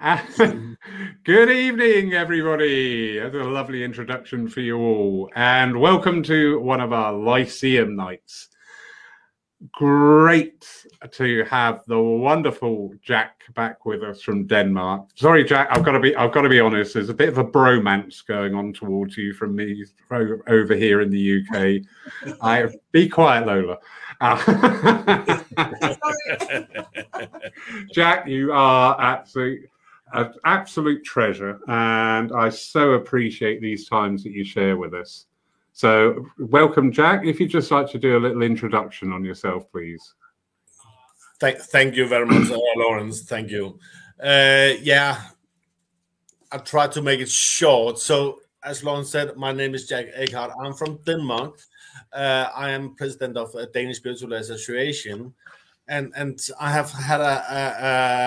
Good evening, everybody. That's a lovely introduction for you all. And welcome to one of our Lyceum nights. Great to have the wonderful Jack back with us from Denmark. Sorry, Jack, I've got to be I've got to be honest. There's a bit of a bromance going on towards you from me over here in the UK. I be quiet, Lola. Jack, you are absolutely an absolute treasure, and I so appreciate these times that you share with us. So, welcome, Jack. If you'd just like to do a little introduction on yourself, please. Thank, thank you very much, uh, Lawrence. Thank you. Uh, yeah, I tried to make it short. So, as Lawrence said, my name is Jack Eckhart. I'm from Denmark. Uh, I am president of a Danish Spiritual Association, and and I have had a, a,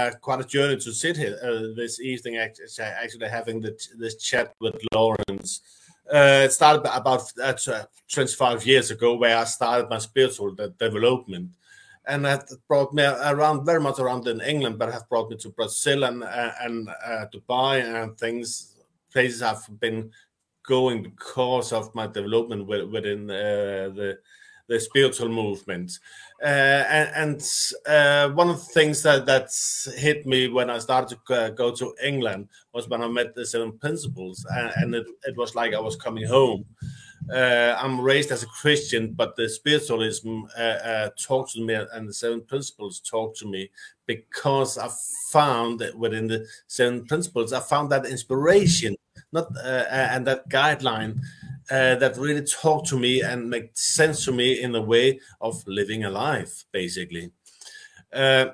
a quite a journey to sit here uh, this evening. Actually, actually having the, this chat with Lawrence. Uh, it started about uh, 25 years ago, where I started my spiritual development, and that brought me around very much around in England, but have brought me to Brazil and uh, and uh, Dubai and things places I've been going because of my development within uh, the the spiritual movement. Uh, and, and uh, one of the things that that's hit me when I started to uh, go to England was when I met the Seven Principles, and, and it, it, was like I was coming home. Uh, I'm raised as a Christian, but the spiritualism uh, uh, talked to me, and the Seven Principles talked to me because I found that within the Seven Principles, I found that inspiration, not and that guideline uh, that really talk to me and make sense to me in the way of living a life, basically. Uh,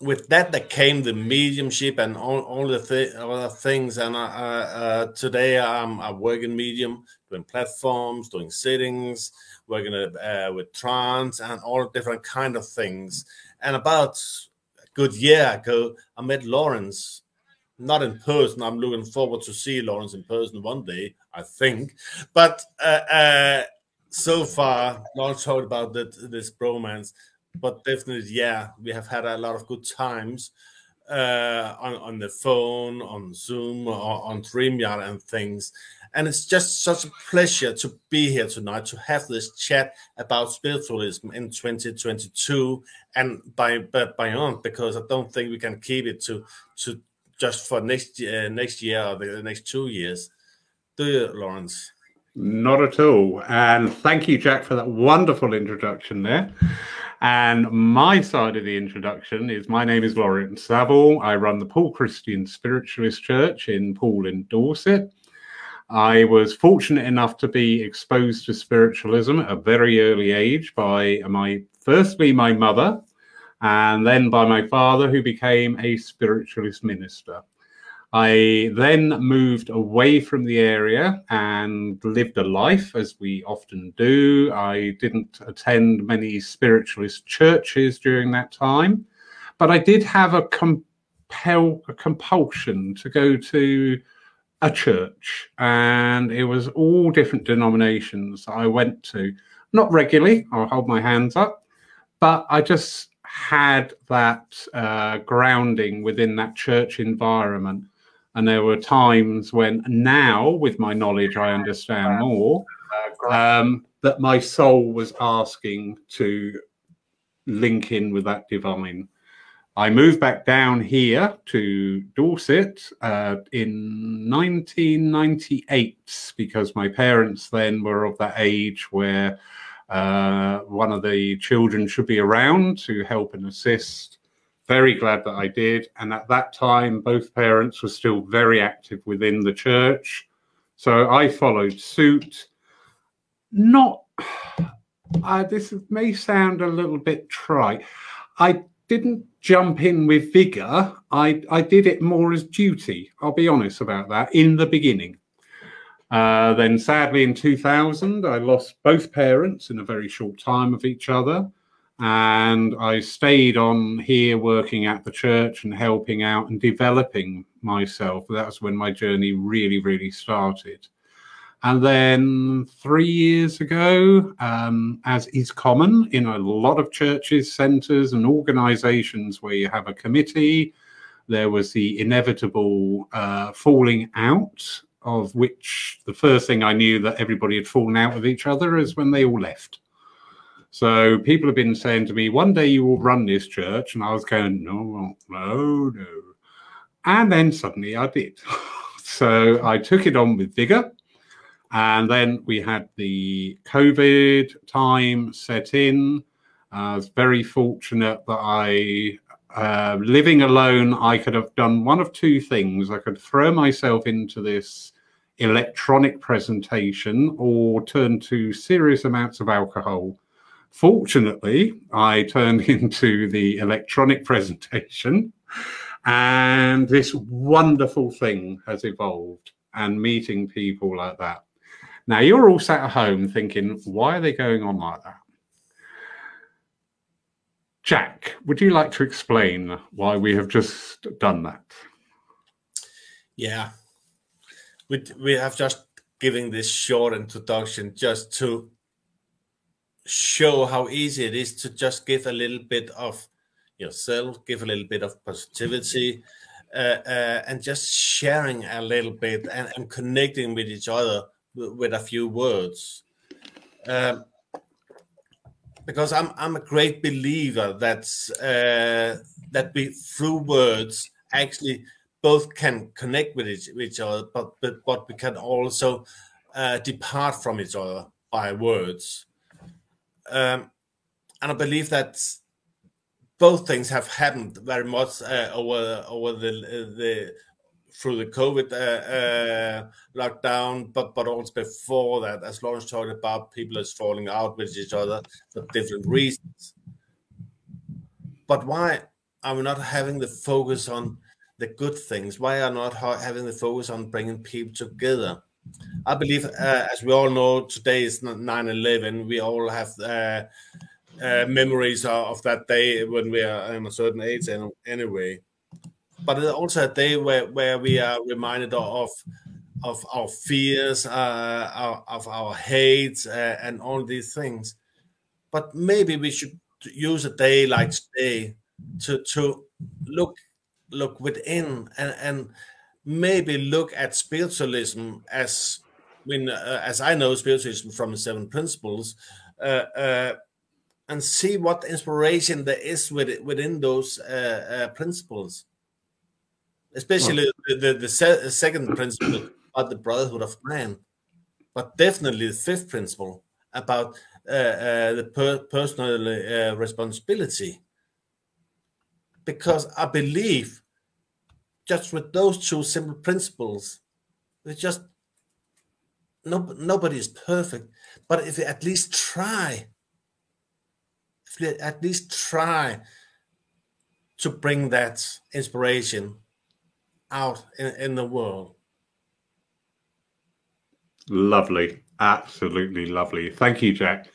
with that, there came the mediumship and all, all the th- other things. And uh, uh, today, I'm a working medium, doing platforms, doing sittings, working uh, with trance and all different kind of things. And about a good year ago, I met Lawrence not in person. I'm looking forward to see Lawrence in person one day, I think. But uh, uh, so far, not talked about that, this bromance, but definitely, yeah, we have had a lot of good times uh, on, on the phone, on Zoom, or on StreamYard and things. And it's just such a pleasure to be here tonight to have this chat about spiritualism in 2022 and by, by beyond, because I don't think we can keep it to to just for next uh, next year or the next two years. Do you, Lawrence? Not at all. And thank you, Jack, for that wonderful introduction there. And my side of the introduction is my name is Lawrence Saville. I run the Poole Christian Spiritualist Church in Poole in Dorset. I was fortunate enough to be exposed to spiritualism at a very early age by my firstly my mother, and then by my father, who became a spiritualist minister. I then moved away from the area and lived a life as we often do. I didn't attend many spiritualist churches during that time, but I did have a compel a compulsion to go to a church, and it was all different denominations I went to. Not regularly, I'll hold my hands up, but I just had that uh, grounding within that church environment. And there were times when now, with my knowledge, I understand more um, that my soul was asking to link in with that divine. I moved back down here to Dorset uh, in 1998 because my parents then were of that age where uh, one of the children should be around to help and assist. Very glad that I did. And at that time, both parents were still very active within the church. So I followed suit. Not, uh, this may sound a little bit trite. I didn't jump in with vigor. I, I did it more as duty. I'll be honest about that in the beginning. Uh, then, sadly, in 2000, I lost both parents in a very short time of each other. And I stayed on here working at the church and helping out and developing myself. That was when my journey really, really started. And then three years ago, um, as is common in a lot of churches, centers, and organizations where you have a committee, there was the inevitable uh, falling out, of which the first thing I knew that everybody had fallen out with each other is when they all left. So people have been saying to me, one day you will run this church. And I was going, no, no, no. And then suddenly I did. so I took it on with vigor. And then we had the COVID time set in. I was very fortunate that I uh, living alone, I could have done one of two things. I could throw myself into this electronic presentation or turn to serious amounts of alcohol. Fortunately, I turned into the electronic presentation, and this wonderful thing has evolved and meeting people like that. Now, you're all sat at home thinking, why are they going on like that? Jack, would you like to explain why we have just done that? Yeah, we, we have just given this short introduction just to show how easy it is to just give a little bit of yourself, give a little bit of positivity, uh, uh, and just sharing a little bit and, and, connecting with each other with a few words. Um, because I'm I'm a great believer that uh, that we through words actually both can connect with each, each other, but but but we can also uh, depart from each other by words. Um, and I believe that both things have happened very much uh, over over the the through the COVID uh, uh, lockdown, but but also before that, as Lawrence talked about, people is falling out with each other for different reasons. But why are we not having the focus on the good things? Why are not having the focus on bringing people together? I believe, uh, as we all know, today is 9/11. We all have uh, uh, memories of that day when we are in a certain age, anyway but it's also a day where, where we are reminded of of our fears, uh, of our hate, uh, and all these things. But maybe we should use a day like today to to look look within and and maybe look at spiritualism as when uh, as I know spiritualism from the seven principles. Uh, uh, and see what inspiration there is within those uh, principles especially the, the, the, se- second principle about the brotherhood of man, but definitely the fifth principle about uh, uh, the per- personal uh, responsibility. Because I believe just with those two simple principles, it's just no, nobody is perfect. But if you at least try, if you at least try to bring that inspiration out in, in the world. Lovely. Absolutely lovely. Thank you, Jack.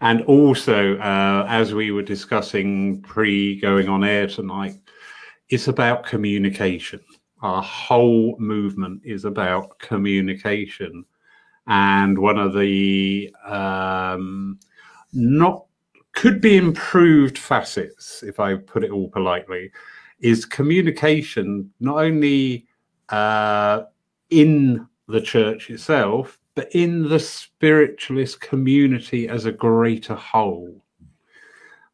And also, uh, as we were discussing pre going on air tonight, it's about communication. Our whole movement is about communication. And one of the um, not could be improved facets, if I put it all politely, is communication not only uh, in the church itself, but in the spiritualist community as a greater whole.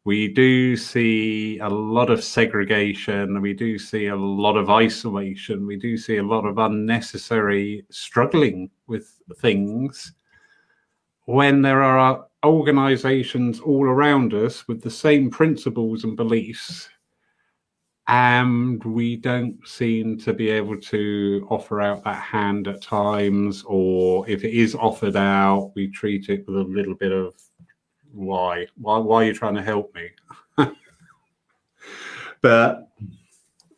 We do see a lot of segregation, we do see a lot of isolation, we do see a lot of unnecessary struggling with things when there are organizations all around us with the same principles and beliefs and we don't seem to be able to offer out that hand at times or if it is offered out we treat it with a little bit of why? Why, why are you trying to help me? But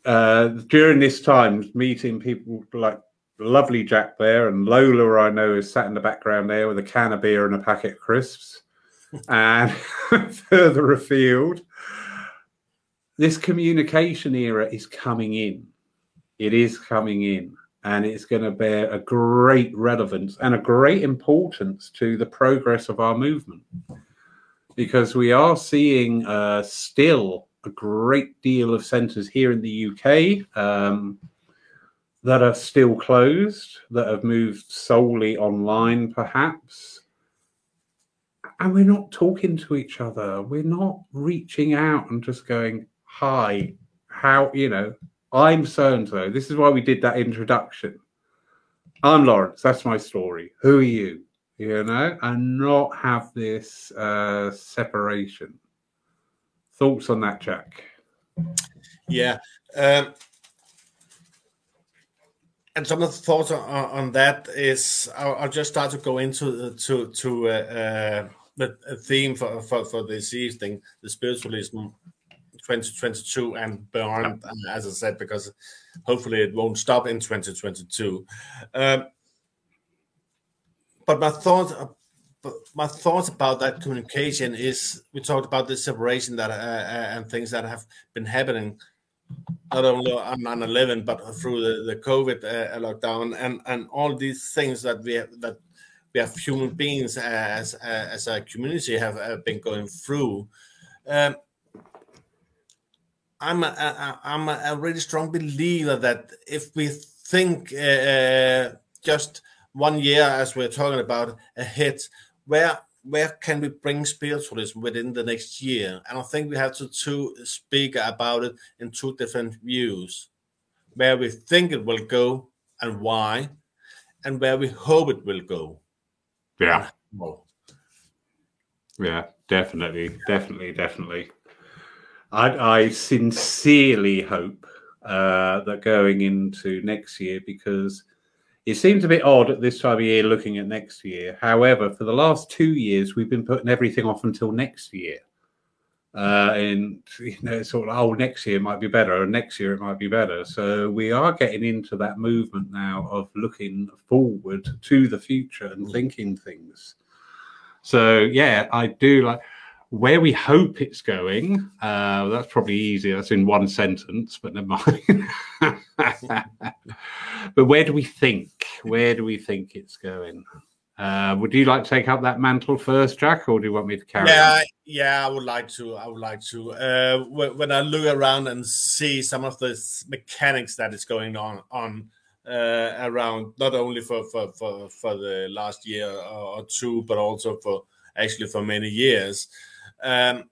uh, during this time meeting people like lovely jack there and lola i know is sat in the background there with a can of beer and a packet of crisps. And further afield this communication era is coming in. It is coming in, and it's going to bear a great relevance and a great importance to the progress of our movement because we are seeing uh, still a great deal of centres here in the UK um, that are still closed, that have moved solely online, perhaps. And we're not talking to each other. We're not reaching out and just going, Hi, how, you know, I'm so and so. This is why we did that introduction. I'm Lawrence. That's my story. Who are you? You know, and not have this uh, separation. Thoughts on that, Jack? Yeah. Um, and some of the thoughts on, on that is I'll, I'll, just start to go into to to uh, uh, the theme for, for, for this evening, the spiritualism 2022 and beyond, as I said, because hopefully it won't stop in 2022. Um, but my thoughts, my thoughts about that communication is we talked about the separation that uh, uh and things that have been happening not only on 9/11 but through the, the COVID uh, lockdown and and all these things that we have, that we have human beings as as a community have, have been going through. Um, I'm a, a, I'm a really strong believer that if we think uh, just one year, as we're talking about ahead, where where can we bring spiritualism within the next year? And I think we have to, to speak about it in two different views, where we think it will go and why, and where we hope it will go. Yeah. Yeah, definitely, definitely, definitely. I, I sincerely hope uh, that going into next year, because it seems a bit odd at this time of year looking at next year. However, for the last two years, we've been putting everything off until next year. Uh, and you know, sort of, oh, next year might be better, or next year it might be better. So we are getting into that movement now of looking forward to the future and mm. thinking things. So yeah, I do like where we hope it's going, uh, that's probably easier. That's in one sentence, but never mind. but where do we think? Where do we think it's going? Uh, would you like to take up that mantle first, Jack, or do you want me to carry yeah, on? Yeah, I would like to. I would like to. Uh, when I look around and see some of the mechanics that is going on on uh, around, not only for, for for for the last year or two, but also for actually for many years um,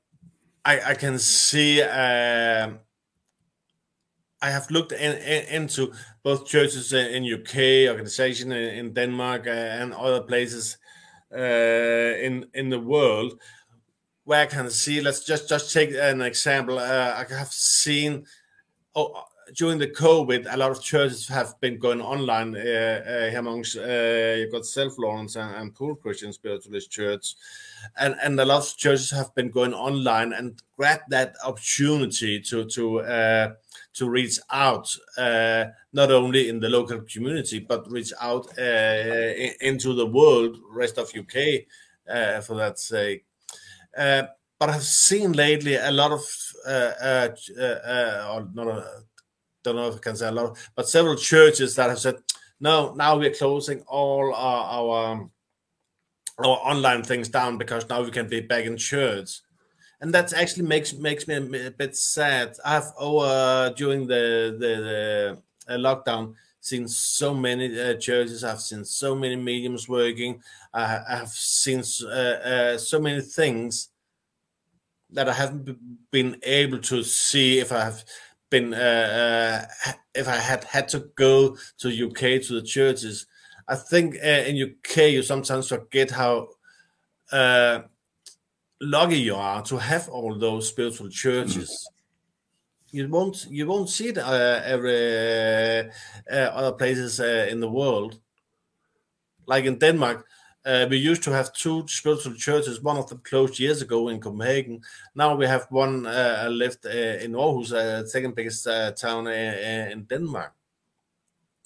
I, I, can see. Uh, I have looked in, in, into both churches in UK, organization in, in Denmark, uh, and other places uh, in in the world, where I can see. Let's just just take an example. Uh, I have seen. Oh, during the COVID, a lot of churches have been going online uh, uh, amongst uh, you've got Self Lawrence and, and Poole Christian Spiritualist Church, and and a lot of churches have been going online and grab that opportunity to to uh, to reach out uh, not only in the local community but reach out uh, into the world, rest of UK, for that sake. but I've seen lately a lot of uh, uh, uh, not a, don't know if I can say a lot, but several churches that have said, no, now we're closing all our, our, um, our online things down because now we can be back in church. And that actually makes makes me a bit sad. I've over during the the, the uh, lockdown seen so many uh, churches. I've seen so many mediums working. I, have seen uh, uh, so many things that I haven't been able to see if I have been uh, uh, if I had had to go to UK to the churches. I think uh, in UK you sometimes forget how uh, lucky you are to have all those spiritual churches. Mm. You won't you won't see it uh, every uh, other places in the world. Like in Denmark, uh, we used to have two spiritual churches. One of them closed years ago in Copenhagen. Now we have one uh, left uh, in Aarhus, uh, second biggest uh, town uh, in Denmark.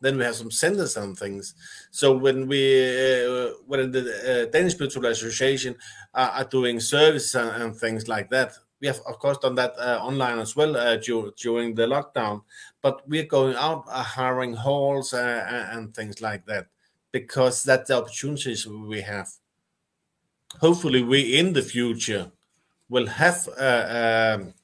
Then we have some centers and things. So when we, when the Danish Spiritual Association are doing service and, and, things like that, we have of course done that online as well during the lockdown. But we're going out hiring halls and things like that because that's the opportunities we have. Hopefully, we in the future will have uh, um,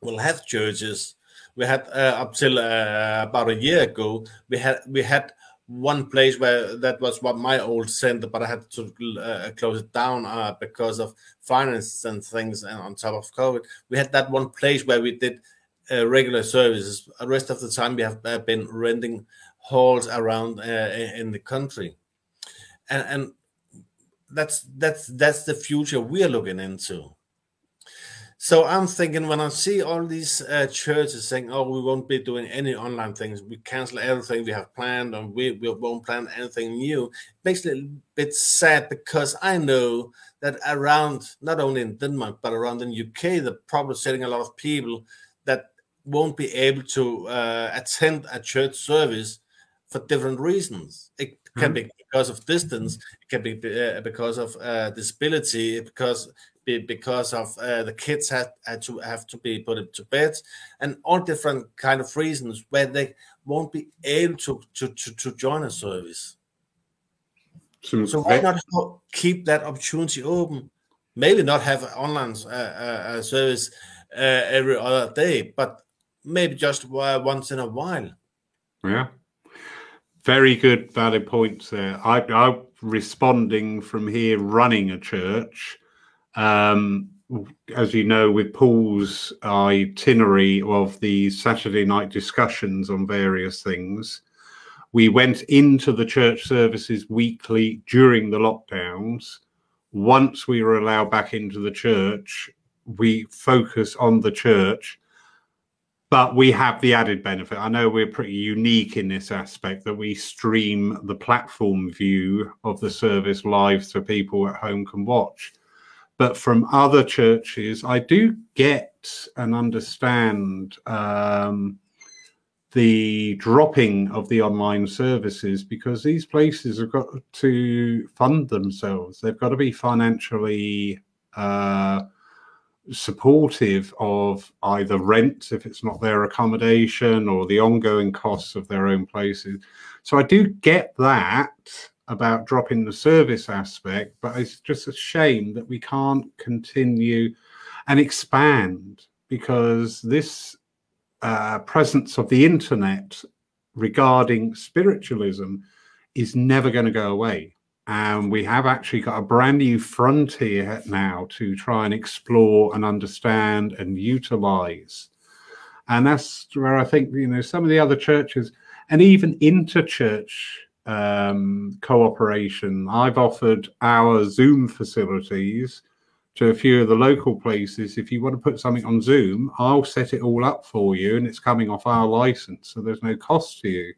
will have churches. We had uh, up till uh, about a year ago, we had we had one place where that was what my old center, but I had to uh, close it down uh, because of finance and things. And on top of COVID, we had that one place where we did uh, regular services. The rest of the time, we have uh, been renting halls around uh, in the country, and and that's that's that's the future we are looking into. So I'm thinking when I see all these uh, churches saying, "Oh, we won't be doing any online things. We cancel everything we have planned, and we, we won't plan anything new," it makes me a bit sad because I know that around not only in Denmark but around in UK, they're probably setting a lot of people that won't be able to uh, attend a church service for different reasons. It can mm-hmm. be because of distance, it can be uh, because of uh, disability, because because of uh, the kids had, had to have to be put to bed and all different kind of reasons where they won't be able to to to, to join a service so, so why not keep that opportunity open maybe not have an online uh, uh, service uh, every other day but maybe just once in a while yeah very good valid points there. I, i'm responding from here running a church. Um, as you know, with Poole's itinerary of the Saturday night discussions on various things, we went into the church services weekly during the lockdowns. Once we were allowed back into the church, we focus on the church, but we have the added benefit. I know we're pretty unique in this aspect that we stream the platform view of the service live so people at home can watch but from other churches, I do get and understand um, the dropping of the online services because these places have got to fund themselves. They've got to be financially uh, supportive of either rent if it's not their accommodation or the ongoing costs of their own places. So I do get that about dropping the service aspect, but it's just a shame that we can't continue and expand because this uh, presence of the internet regarding spiritualism is never going to go away. And we have actually got a brand new frontier now to try and explore and understand and utilize. And that's where I think, you know, some of the other churches and even interchurch um, cooperation. I've offered our Zoom facilities to a few of the local places. If you want to put something on Zoom, I'll set it all up for you, and it's coming off our license, so there's no cost to you.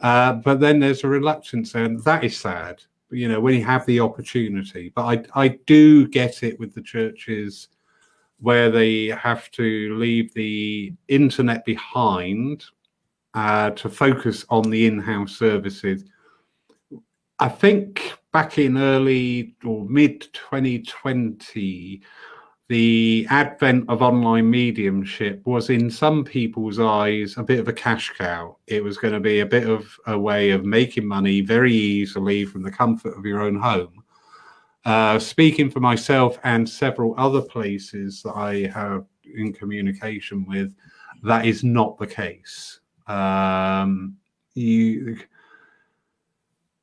Uh, but then there's a reluctance, and that is sad. You know, when you have the opportunity, but I I do get it with the churches where they have to leave the internet behind uh, to focus on the in-house services. I think back in early or mid 2020, the advent of online mediumship was, in some people's eyes, a bit of a cash cow. It was going to be a bit of a way of making money very easily from the comfort of your own home. Uh, speaking for myself and several other places that I have in communication with, that is not the case. Um, you,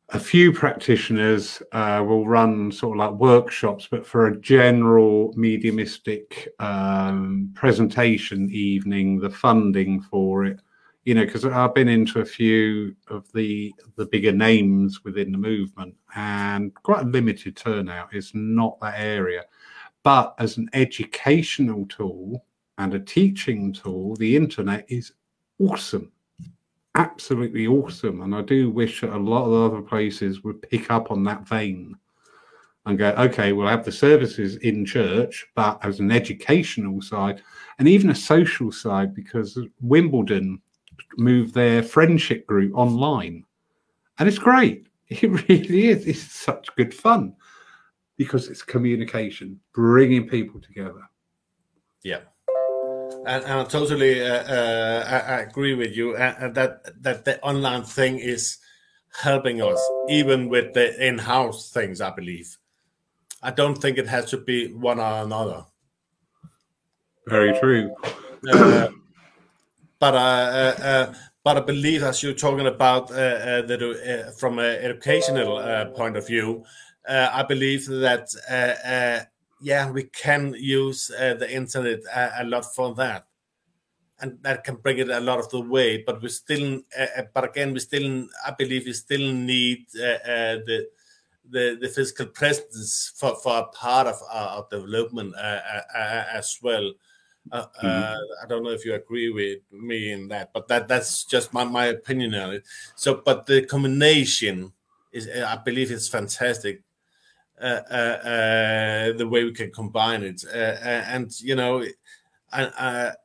a few practitioners uh, will run sort of like workshops, but for a general mediumistic um, presentation evening, the funding for it, you know, because I've been into a few of the the bigger names within the movement, and quite a limited turnout. It's not that area, but as an educational tool and a teaching tool, the internet is awesome absolutely awesome. And I do wish a lot of other places would pick up on that vein and go, okay, we'll have the services in church, but as an educational side and even a social side, because Wimbledon moved their friendship group online. And it's great. It really is. It's such good fun because it's communication, bringing people together. Yeah and, and I totally uh, uh, I, I, agree with you. Uh, that that the online thing is helping us, even with the in-house things. I believe. I don't think it has to be one or another. Very true. Uh, but uh, uh, but I believe, as you're talking about the, from an educational point of view, I believe that yeah, we can use the internet a, a lot for that and that can bring it a lot of the way. But we still, uh, but again, we still, I believe, we still need uh, uh, the, the the physical presence for, for a part of our development as well. Uh, mm-hmm. uh, I don't know if you agree with me in that, but that that's just my, my opinion on it. So, but the combination is, I believe, it's fantastic. Uh, the way we can combine it, and you know, and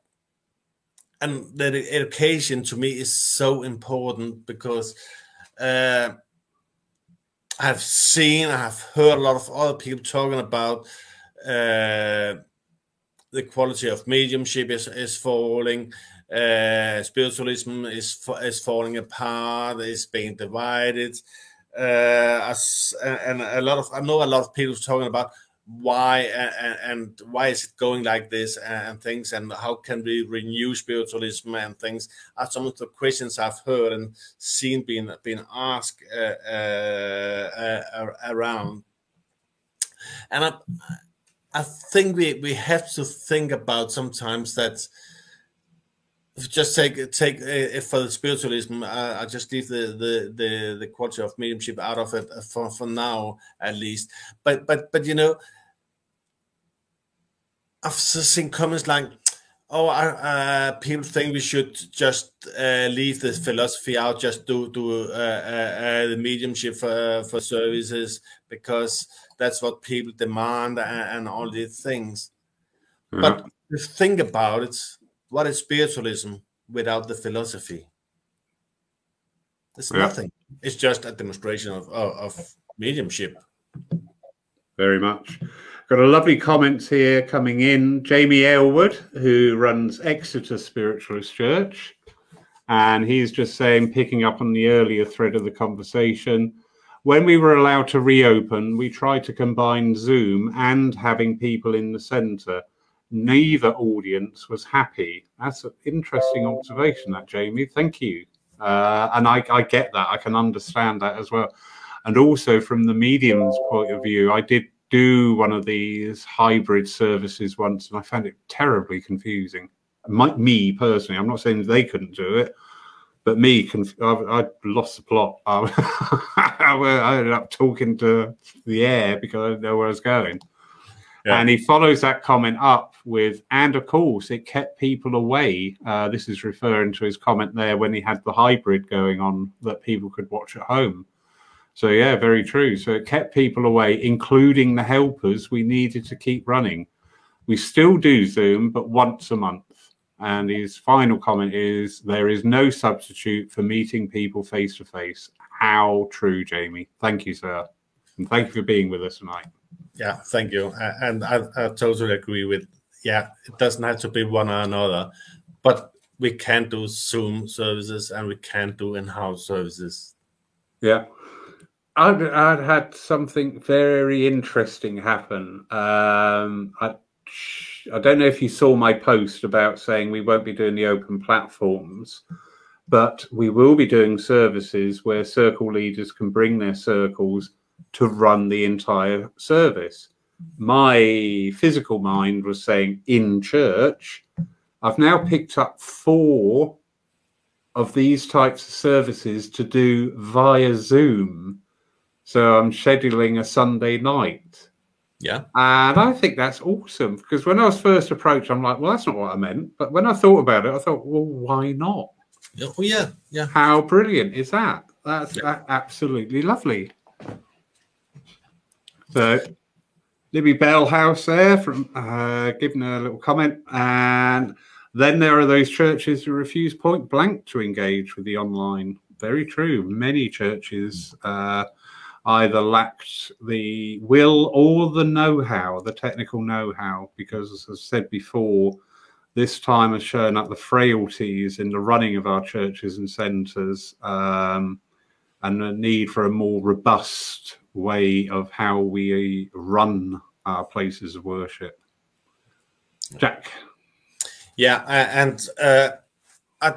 and the education to me is so important because uh, I've seen, I've heard a lot of other people talking about uh, the quality of mediumship is, is falling, uh, spiritualism is is falling apart, is being divided. Uh, as, and a lot of I know a lot of people talking about why and, and, why is it going like this and things and how can we renew spiritualism and things are some of the questions I've heard and seen being being asked uh, uh, uh, around. And I, I think we, we have to think about sometimes that just take take if for the spiritualism I, I just leave the, the the the quality of mediumship out of it for for now at least but but but you know I've seen comments like, "Oh, uh, people think we should just uh, leave the philosophy out, just do do uh, uh, uh the mediumship for for services because that's what people demand and, and all these things." Yeah. But think about it, what is spiritualism without the philosophy? It's yeah. nothing. It's just a demonstration of, of, of mediumship. Very much. Got a lovely comment here coming in. Jamie Aylward, who runs Exeter Spiritualist Church, and he's just saying, picking up on the earlier thread of the conversation, when we were allowed to reopen, we tried to combine Zoom and having people in the centre. Neither audience was happy. That's an interesting observation, that Jamie. Thank you. Uh, and I, I get that. I can understand that as well. And also from the medium's point of view, I did do one of these hybrid services once, and I found it terribly confusing. My, me personally, I'm not saying they couldn't do it, but me, conf- I, I lost the plot. I, ended up talking to the air because I didn't know where I was going. And he follows that comment up with, and of course, it kept people away. Uh, this is referring to his comment there when he had the hybrid going on that people could watch at home. So yeah, very true. So it kept people away, including the helpers. We needed to keep running. We still do Zoom, but once a month. And his final comment is there is no substitute for meeting people face to face. How true, Jamie. Thank you, sir. And thank you for being with us tonight. Yeah, thank you. And I, I totally agree with, yeah, it doesn't have to be one or another, but we can do Zoom services and we can do in house services. Yeah. I'd, I'd had something very interesting happen. Um, I, I don't know if you saw my post about saying we won't be doing the open platforms, but we will be doing services where circle leaders can bring their circles to run the entire service. My physical mind was saying in church. I've now picked up four of these types of services to do via Zoom so I'm scheduling a Sunday night. Yeah. And I think that's awesome because when I was first approached, I'm like, well, that's not what I meant. But when I thought about it, I thought, well, why not? Oh, yeah. Yeah. How brilliant is that? That's yeah. absolutely lovely. So, Libby Bellhouse there from uh, giving a little comment. And then there are those churches who refuse point blank to engage with the online. Very true. Many churches. Uh, either lacked the will or the know-how, the technical know-how, because as I said before, this time has shown up the frailties in the running of our churches and centres um, and the need for a more robust way of how we run our places of worship. Jack. Yeah, and uh, I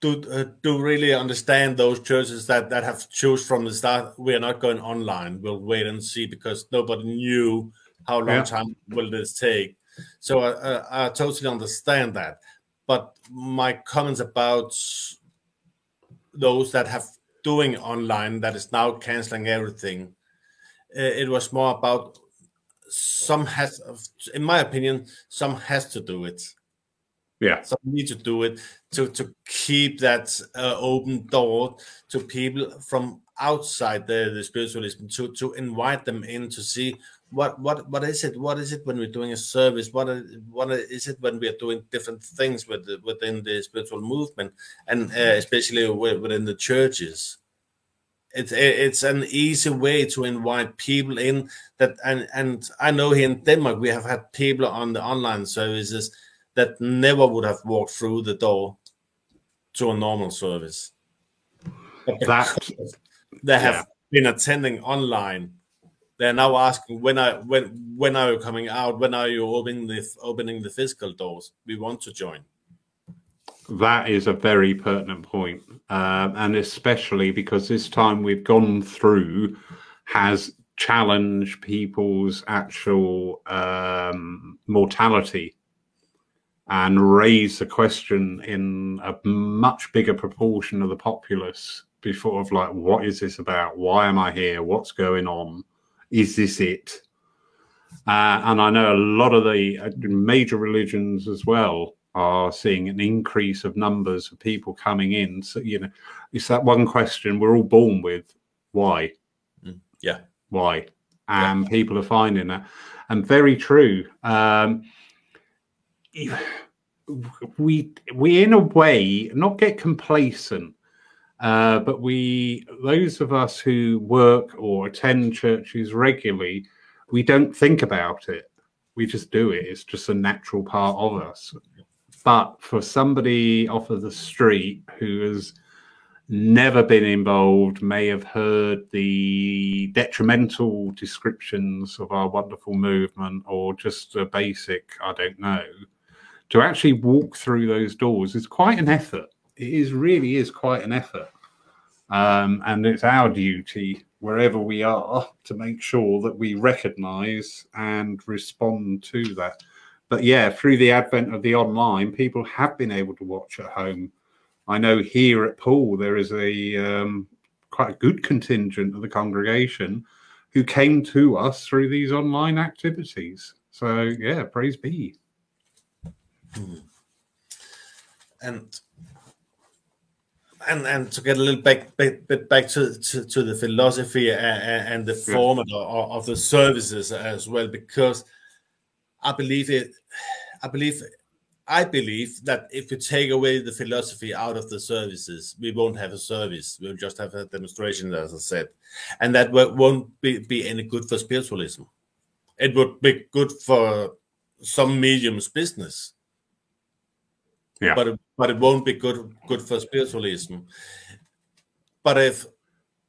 do uh, do really understand those churches that that have choose from the start. We are not going online. We'll wait and see because nobody knew how long yeah. time will this take. So I, I totally understand that. But my comments about those that have doing online that is now canceling everything, uh, it was more about some has, in my opinion, some has to do it. Yeah, some need to do it to to keep that uh, open door to people from outside the, the spiritualism to to invite them in to see what what what is it? What is it when we're doing a service? What is, what is it when we are doing different things with the, within the spiritual movement and uh, especially within the churches? It's it's an easy way to invite people in that and and i know here in denmark we have had people on the online services that never would have walked through the door to a normal service. That they have yeah. been attending online they're now asking when I when when are you coming out? When are you opening the opening the physical doors? We want to join. That is a very pertinent point, um, and especially because this time we've gone through has challenged people's actual um, mortality and raised the question in a much bigger proportion of the populace before of like what is this about why am i here what's going on is this it? Uh, and I know a lot of the uh, major religions as well are seeing an increase of numbers of people coming in. So, you know, it's that one question we're all born with why? Mm, yeah. Why? And yeah. people are finding that. And very true. Um, we, we, in a way, not get complacent, uh, but we, those of us who work or attend churches regularly, we don't think about it. We just do it. It's just a natural part of us. But for somebody off of the street who has never been involved, may have heard the detrimental descriptions of our wonderful movement, or just a basic, I don't know, to actually walk through those doors is quite an effort it is really is quite an effort. Um, and it's our duty, wherever we are, to make sure that we recognize and respond to that. But yeah, through the advent of the online, people have been able to watch at home. I know here at Poole, there is a um, quite a good contingent of the congregation who came to us through these online activities. So yeah, praise be. Hmm. And and and to get a little back bit, bit back to, to, to the philosophy and, and the format of, of, the services as well, because I believe it. I believe I believe that if you take away the philosophy out of the services, we won't have a service. We'll just have a demonstration, as I said, and that won't be, be any good for spiritualism. It would be good for some mediums business yeah. But it, but it won't be good good for spiritualism. But if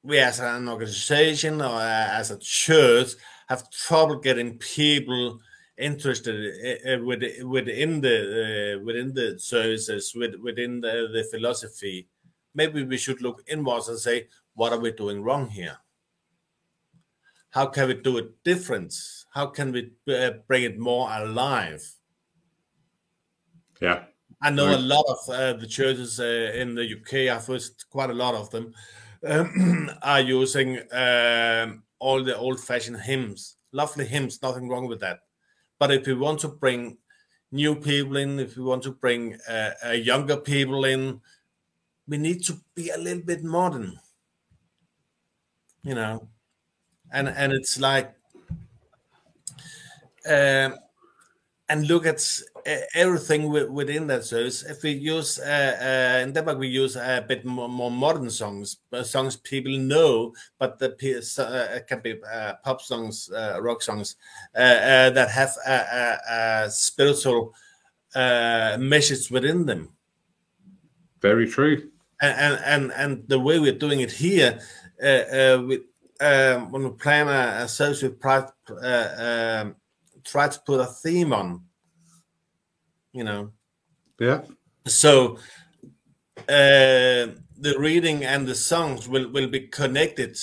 we as an organization or as a church have trouble getting people interested within the uh, within the services within the, the philosophy maybe we should look inwards and say what are we doing wrong here how can we do it different how can we uh, bring it more alive yeah I know right. a lot of uh, the churches uh, in the UK. I've visited quite a lot of them. Um, are using um, all the old-fashioned hymns, lovely hymns. Nothing wrong with that. But if we want to bring new people in, if we want to bring uh, uh younger people in, we need to be a little bit modern. You know, and and it's like. Um, and look at everything within that service. If we use uh, uh, in Denmark, we use a bit more, more modern songs, uh, songs people know, but the uh, can be uh, pop songs, uh, rock songs that have a, a, a spiritual message within them. Very true. And and and the way we're doing it here, with um, when we plan a, a service, we try, um, try to put a theme on you know. Yeah. So uh, the reading and the songs will will be connected,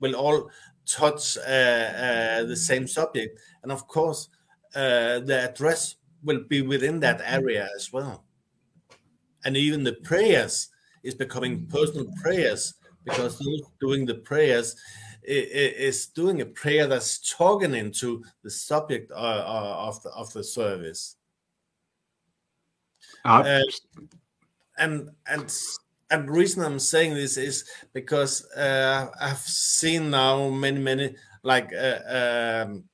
will all touch uh, uh, the same subject, and of course, uh, the address will be within that area as well. And even the prayers is becoming personal prayers because those doing the prayers is doing a prayer that's talking into the subject uh, uh, of the of the service. Uh, and and and the reason I'm saying this is because uh, I've seen now many many like uh, um,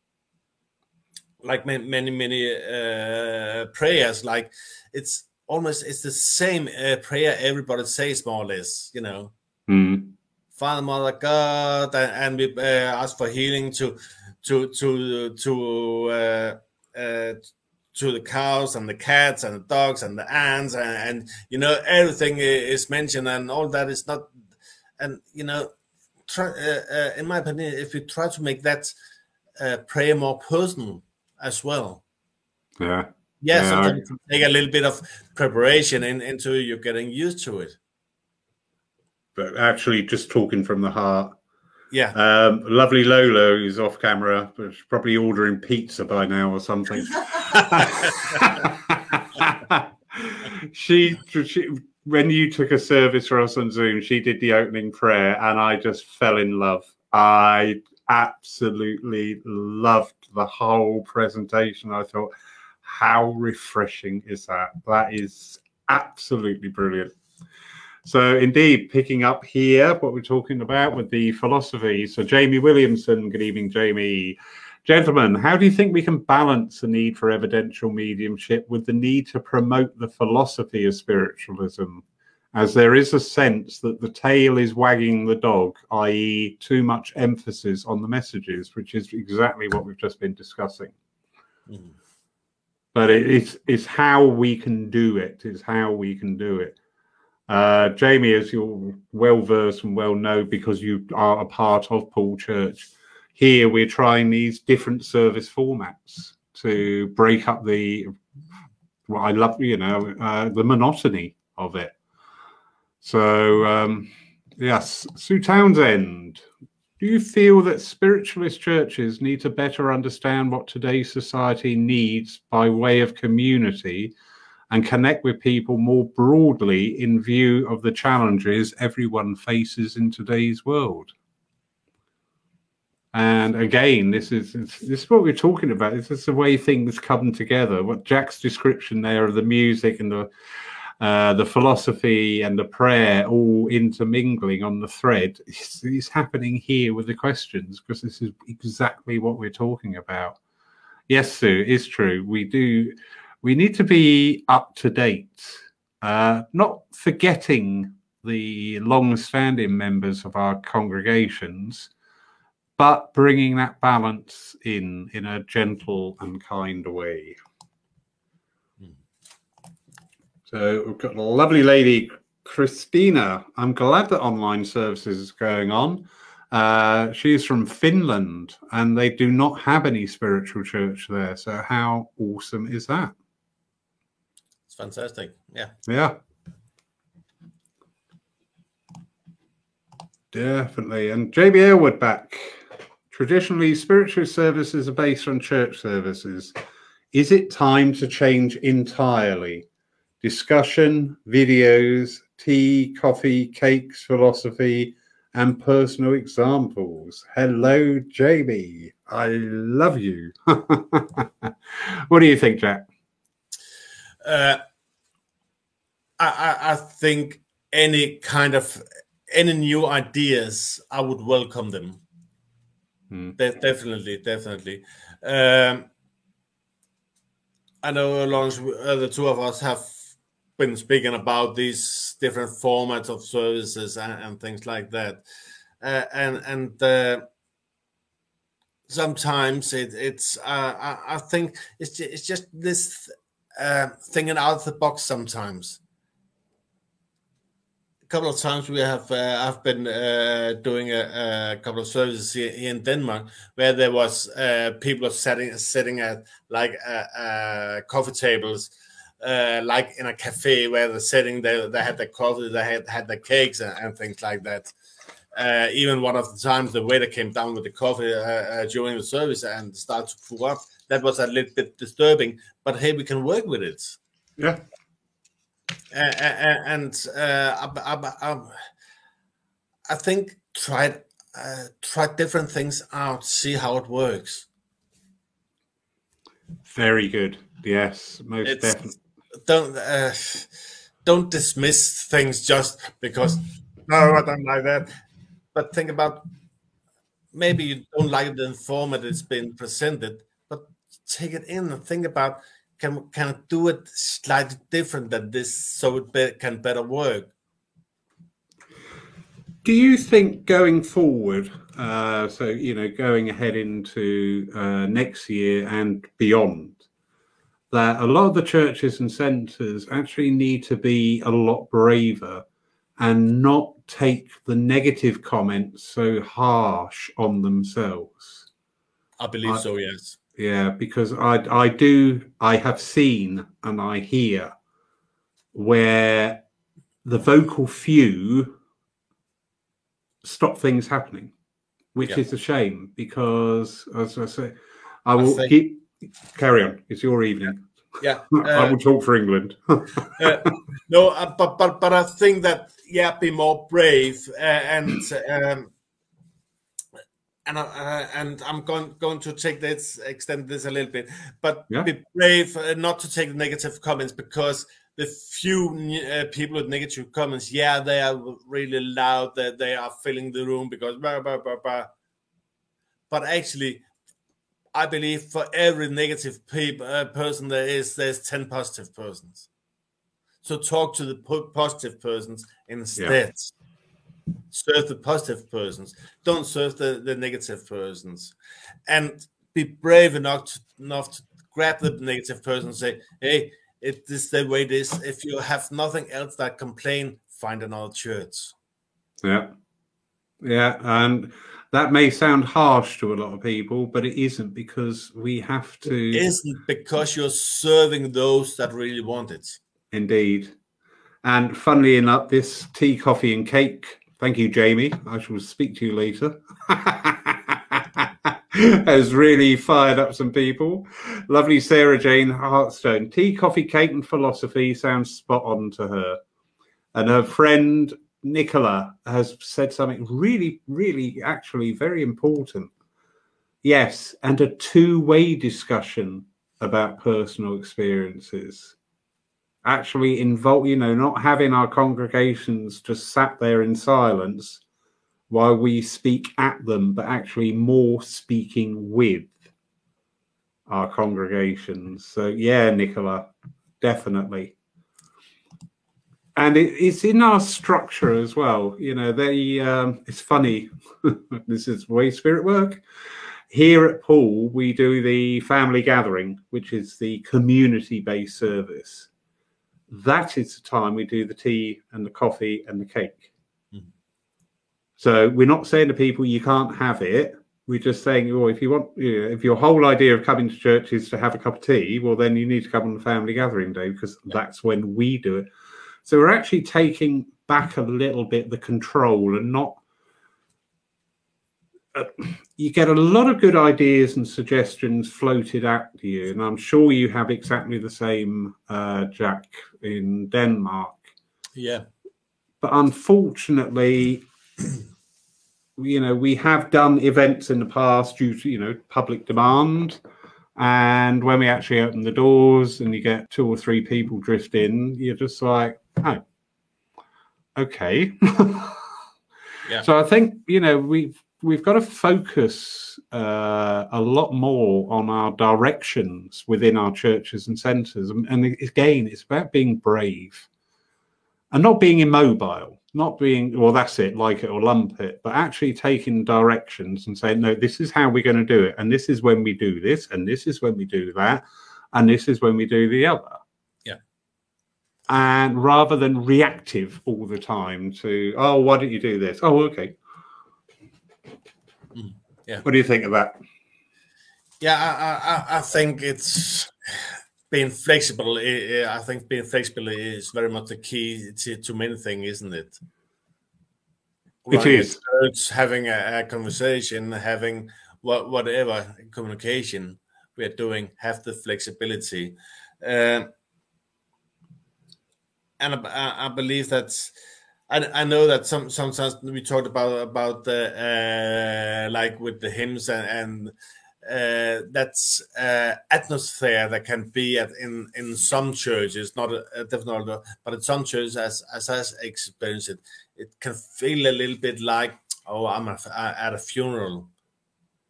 like many many, many uh, prayers like it's almost it's the same uh, prayer everybody says more or less you know mm. Father Mother God and, and we uh, ask for healing to to to to uh, to the cows and the cats and the dogs and the ants and, and you know everything is mentioned and all that is not and you know try uh, uh, in my opinion if you try to make that uh, prayer more personal as well. Yeah. Yeah, yeah sometimes I... take a little bit of preparation in, into you getting used to it but actually just talking from the heart yeah. Um, lovely Lolo is off camera, but she's probably ordering pizza by now or something. she, she, when you took a service for us on Zoom, she did the opening prayer, and I just fell in love. I absolutely loved the whole presentation. I thought, how refreshing is that? That is absolutely brilliant. So, indeed, picking up here what we're talking about with the philosophy. So, Jamie Williamson, good evening, Jamie. Gentlemen, how do you think we can balance the need for evidential mediumship with the need to promote the philosophy of spiritualism? As there is a sense that the tail is wagging the dog, i.e., too much emphasis on the messages, which is exactly what we've just been discussing. Mm. But it, it's, it's how we can do it, is how we can do it. Uh, Jamie, as you're well versed and well know because you are a part of Poole Church, here we're trying these different service formats to break up the what I love, you know, uh, the monotony of it. So, um, yes, Sue Townsend, do you feel that spiritualist churches need to better understand what today's society needs by way of community and connect with people more broadly in view of the challenges everyone faces in today's world. And again, this is this is what we're talking about. This is the way things come together. What Jack's description there of the music and the uh, the philosophy and the prayer all intermingling on the thread is, happening here with the questions because this is exactly what we're talking about. Yes, Sue, it's true. We do we need to be up to date, uh, not forgetting the long standing members of our congregations, but bringing that balance in in a gentle and kind way. So we've got a lovely lady, Christina. I'm glad that online services is going on. Uh, she's from Finland and they do not have any spiritual church there. So, how awesome is that? It's fantastic. Yeah. Yeah. Definitely. And JB Aylward back. Traditionally, spiritual services are based on church services. Is it time to change entirely? Discussion, videos, tea, coffee, cakes, philosophy, and personal examples. Hello, JB. I love you. what do you think, Jack? Uh, I, I think any kind of any new ideas, I would welcome them. Mm. De- definitely, definitely. Um, I know Lawrence, uh, the two of us have been speaking about these different formats of services and, and things like that, uh, and and uh, sometimes it, it's uh, I, I, think it's just, it's just this uh, thinking out of the box sometimes. Couple of times we have uh, I've been uh, doing a, a, couple of services here, in Denmark where there was uh, people sitting sitting at like uh, uh, coffee tables uh, like in a cafe where they're sitting there, they had the coffee, they had had the cakes and, and things like that. Uh, even one of the times the waiter came down with the coffee during the service and started to pour up. That was a little bit disturbing, but hey, we can work with it. Yeah. And uh, I, I, I, think try uh, try different things out, see how it works. Very good. Yes, most it's, definitely. Don't uh, don't dismiss things just because no, I don't like that but think about maybe you don't like the format it's been presented, but take it in and think about can can do it slightly different than this so it be, can better work. Do you think going forward, uh, so you know, going ahead into uh, next year and beyond, that a lot of the churches and centres actually need to be a lot braver and not take the negative comments so harsh on themselves. I believe I, so, yes. Yeah, because I I do I have seen and I hear where the vocal few stop things happening, which yeah. is a shame because as I say, I will I keep carry on. It's your evening. Yeah, uh, I will talk for England. uh, no, uh, but but but I think that yeah, be more brave uh, and um, and uh, and I'm going going to take this extend this a little bit, but yeah. be brave uh, not to take the negative comments because the few uh, people with negative comments, yeah, they are really loud. That they, they are filling the room because blah, blah, blah, blah. But actually, I believe for every negative pe- uh, person there is, there's ten positive persons. So talk to the positive persons instead. Yeah. Serve the positive persons. Don't serve the, the negative persons. And be brave enough to, enough to grab the negative person and say, hey, it is the way it is. If you have nothing else that complain, find another church. Yeah. Yeah. And that may sound harsh to a lot of people, but it isn't because we have to. It isn't because you're serving those that really want it. Indeed. And funnily enough, this tea, coffee, and cake, thank you, Jamie. I shall speak to you later. has really fired up some people. Lovely Sarah Jane Hartstone. Tea, coffee, cake, and philosophy sounds spot on to her. And her friend Nicola has said something really, really, actually very important. Yes, and a two way discussion about personal experiences actually involve, you know, not having our congregations just sat there in silence while we speak at them, but actually more speaking with our congregations. So, yeah, Nicola, definitely. And it, it's in our structure as well. You know, they, um, it's funny. this is way spirit work. Here at Poole, we do the family gathering, which is the community based service that is the time we do the tea and the coffee and the cake. Mm-hmm. So we're not saying to people you can't have it. We're just saying, well, if you want, you know, if your whole idea of coming to church is to have a cup of tea, well, then you need to come on the family gathering day because yeah. that's when we do it. So we're actually taking back a little bit the control and not uh, you get a lot of good ideas and suggestions floated at you, and I'm sure you have exactly the same, uh, Jack, in Denmark. Yeah, but unfortunately, you know, we have done events in the past due to you know public demand, and when we actually open the doors and you get two or three people drift in, you're just like, oh, okay. yeah. So I think you know we've we've got to focus uh, a lot more on our directions within our churches and centres. And, and again, it's about being brave and not being immobile, not being, well, that's it, like it or lump it, but actually taking directions and saying, no, this is how we're going to do it. And this is when we do this, and this is when we do that, and this is when we do the other. Yeah. And rather than reactive all the time to, oh, why don't you do this? Oh, okay yeah. What do you think of that? Yeah, I, I, I think it's being flexible, I think being flexible is very much the key to, to many things, isn't it? It is. It's having a, a, conversation, having what, whatever communication we are doing, have the flexibility. Uh, and I, I, believe that I, I know that some sometimes we talked about about the uh, like with the hymns and, and uh, that's uh, atmosphere that can be at in in some churches, not uh, definitely, but in some churches, as as I experienced it, it can feel a little bit like oh, I'm a, at a funeral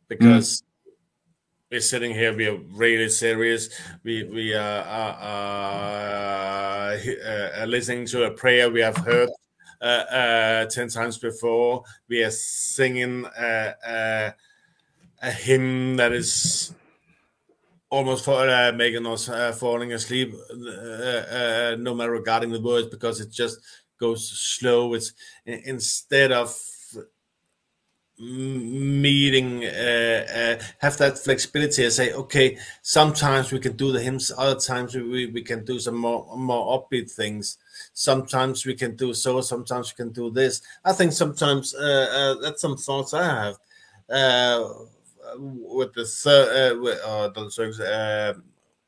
because. Mm. We're sitting here. We are really serious. We we are, are, are listening to a prayer we have heard uh, uh, ten times before. We are singing uh, uh a hymn that is almost for uh, making us uh, falling asleep, uh, no matter regarding the words, because it just goes slow. It's instead of meeting have that flexibility and say okay sometimes we can do the hymns other times we, we can do some more more upbeat things sometimes we can do so sometimes we can do this i think sometimes uh, that's some thoughts i have with the uh, with, uh, service, uh,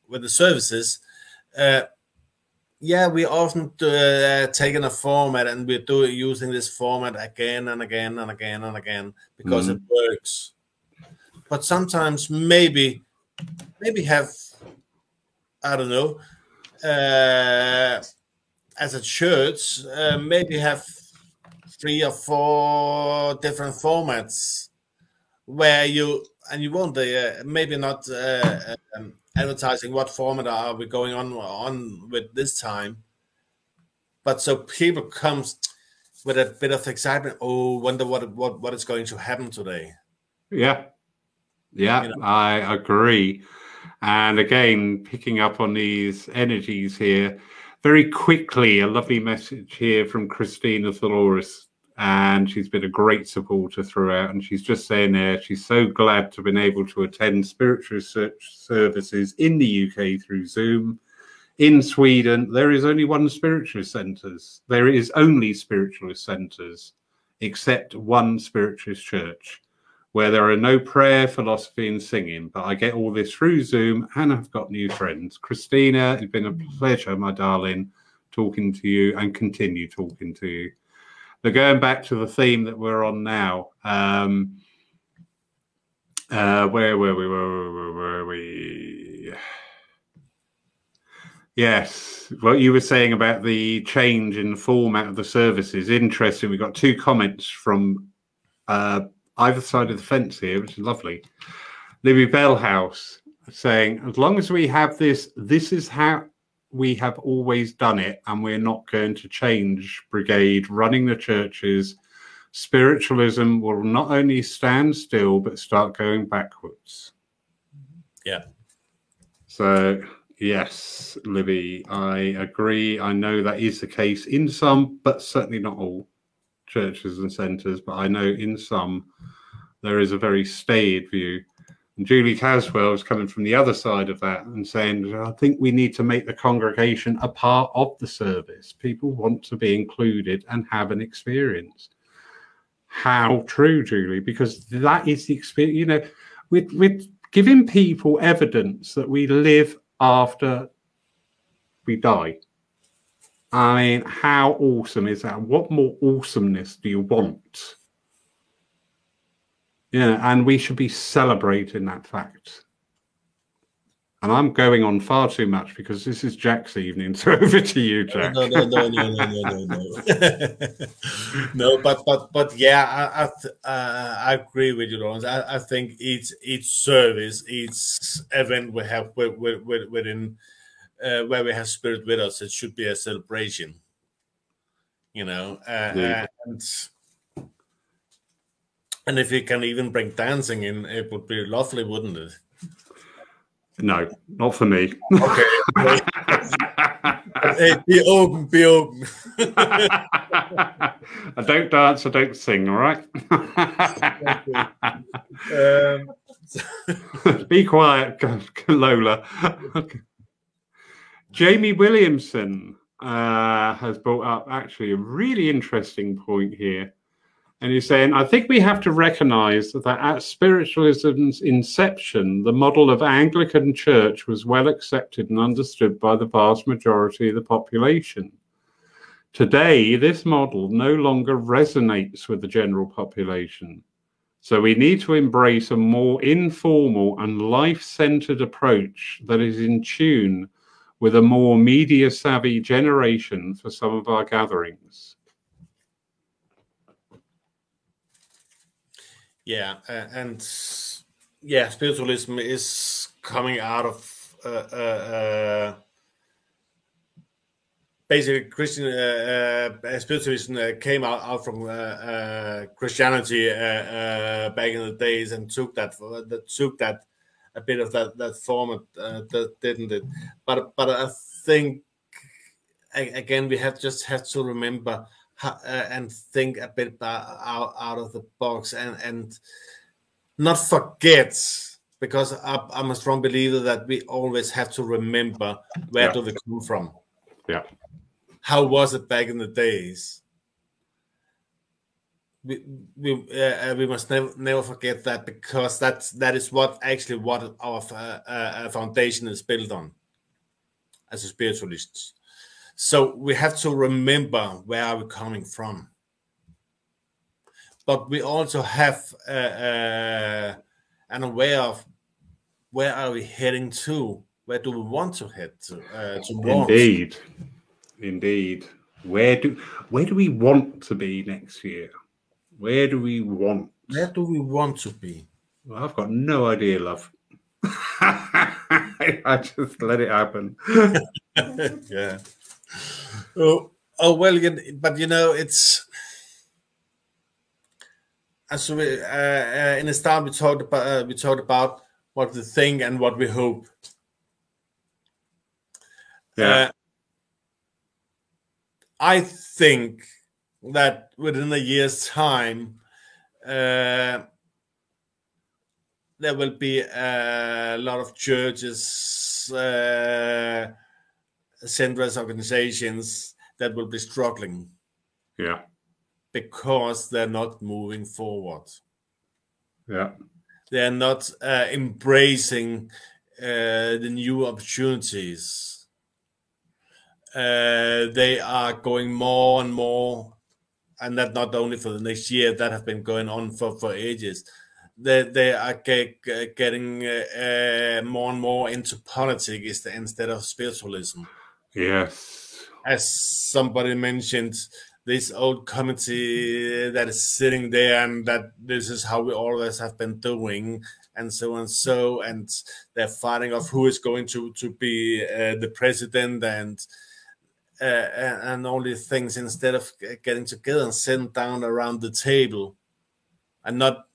with the services, uh, yeah, we often uh, taking a format and we're doing using this format again and again and again and again because mm-hmm. it works. But sometimes maybe maybe have I don't know uh, as a church uh, maybe have three or four different formats where you and you won't uh, maybe not uh, um, advertising what format are we going on on with this time. But so people comes with a bit of excitement oh wonder what what what is going to happen today. Yeah. Yeah you know? i agree. And again picking up on these energies here very quickly a lovely message here from christina Dolores and she's been a great supporter throughout. And she's just saying there, she's so glad to have been able to attend spiritual research services in the UK through Zoom. In Sweden, there is only one spiritualist centres. There is only spiritualist centres, except one spiritualist church, where there are no prayer, philosophy, and singing. But I get all this through Zoom, and I've got new friends. Christina, it's been a pleasure, my darling, talking to you, and continue talking to you. But going back to the theme that we're on now, um, uh, where were we? Where, where, where were we? Yes, what you were saying about the change in the format of the service is interesting. We got two comments from uh, either side of the fence here, which is lovely. Libby Bellhouse saying, as long as we have this, this is how we have always done it and we're not going to change brigade running the churches spiritualism will not only stand still but start going backwards. Yeah. So yes libby i agree. I know that is the case in some but certainly not all churches and centres but i know in some there is a very staid view and Julie Caswell is coming from the other side of that and saying, I think we need to make the congregation a part of the service. People want to be included and have an experience. How true, Julie, because that is the experience. You know, we're, we're giving people evidence that we live after we die. I mean, how awesome is that? What more awesomeness do you want? Yeah, and we should be celebrating that fact. And I'm going on far too much because this is Jack's evening. So over to you, Jack. No, no, no, no, no, no, no, no. no, but but but yeah, I I, uh, I agree with you, Lawrence. I, I think each each service, each event we have with, with, with, within uh, where we have spirit with us, it should be a celebration. You know, uh, yeah. and and if you can even bring dancing in, it would be lovely, wouldn't it? No, not for me. Okay. hey, be open, be open. I don't dance, I don't sing, all right? um, be quiet, Lola. Jamie Williamson uh, has brought up actually a really interesting point here. And he's saying, I think we have to recognize that at spiritualism's inception, the model of Anglican Church was well accepted and understood by the vast majority of the population. Today, this model no longer resonates with the general population. So we need to embrace a more informal and life centered approach that is in tune with a more media savvy generation for some of our gatherings. Yeah, uh, and yeah, spiritualism is coming out of uh, uh, basically Christian uh, uh, spiritualism uh, came out, out from Christianity back in the days and took that that took that a bit of that that format that didn't it but but I think again we have just have to remember uh, and think a bit out, out of the box and and not forget because I, am a strong believer that we always have to remember where yeah. do we come from. Yeah. How was it back in the days? We we uh, we must never never forget that because that's that is what actually what our uh, uh, foundation is built on as a spiritualists. So we have to remember where are we coming from. But we also have uh, uh, an aware of where are we heading to? Where do we want to head to? Uh, Indeed, indeed. Where do where do we want to be next year? Where do we want? Where do we want to be? Well, I've got no idea, love. I just let it happen. yeah. Oh, oh well, but you know, it's as we uh, uh, in the start we talked about uh, we talked about what we think and what we hope. Yeah. Uh, I think that within a year's time, uh, there will be a lot of churches, uh, organizations that will be struggling. Yeah. Because they're not moving forward. Yeah. They're not uh, embracing uh, the new opportunities. Uh, they are going more and more, and that not only for the next year, that have been going on for, for ages. They, they are get, getting uh, uh, more and more into politics instead of spiritualism. Yes. As somebody mentioned, this old committee that is sitting there and that this is how we always have been doing and so and so and they're fighting of who is going to to be uh, the president and uh, and all these things instead of getting together and sitting down around the table and not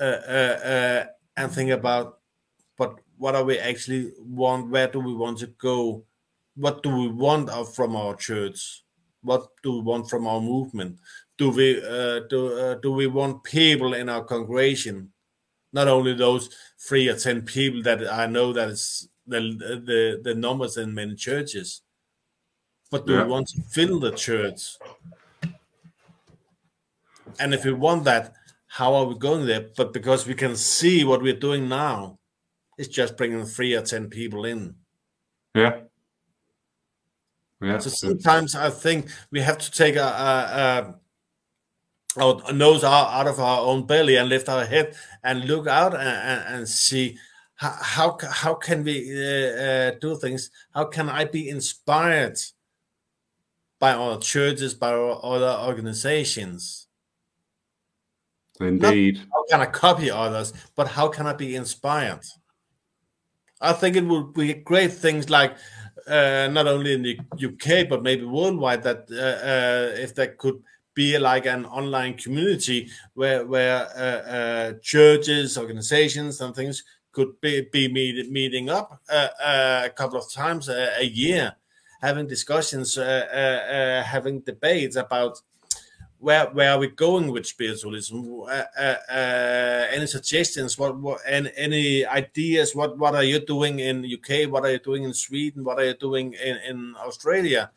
uh, uh, uh and think about but what are we actually want where do we want to go what do we want from our church? What do we want from our movement? Do we uh, do uh, do we want people in our congregation? Not only those three or ten people that I know that is the the, the numbers in many churches, but do yeah. we want to fill the church? And if we want that, how are we going there? But because we can see what we're doing now, it's just bringing three or ten people in. Yeah. Yeah. So sometimes I think we have to take a, a, a our nose out, of our own belly and lift our head and look out and, and see how, how how can we uh, uh, do things? How can I be inspired by our churches, by our other organizations? Indeed. Not how can I copy others, but how can I be inspired? I think it would be great things like uh, not only in the UK but maybe worldwide that uh, uh, if there could be like an online community where where uh, uh, churches, organizations, and things could be be meet, meeting up uh, a couple of times a, a year, having discussions, having debates about where where are we going with spiritualism? Uh, uh, uh, any suggestions? What what and any ideas? What what are you doing in UK? What are you doing in Sweden? What are you doing in in Australia?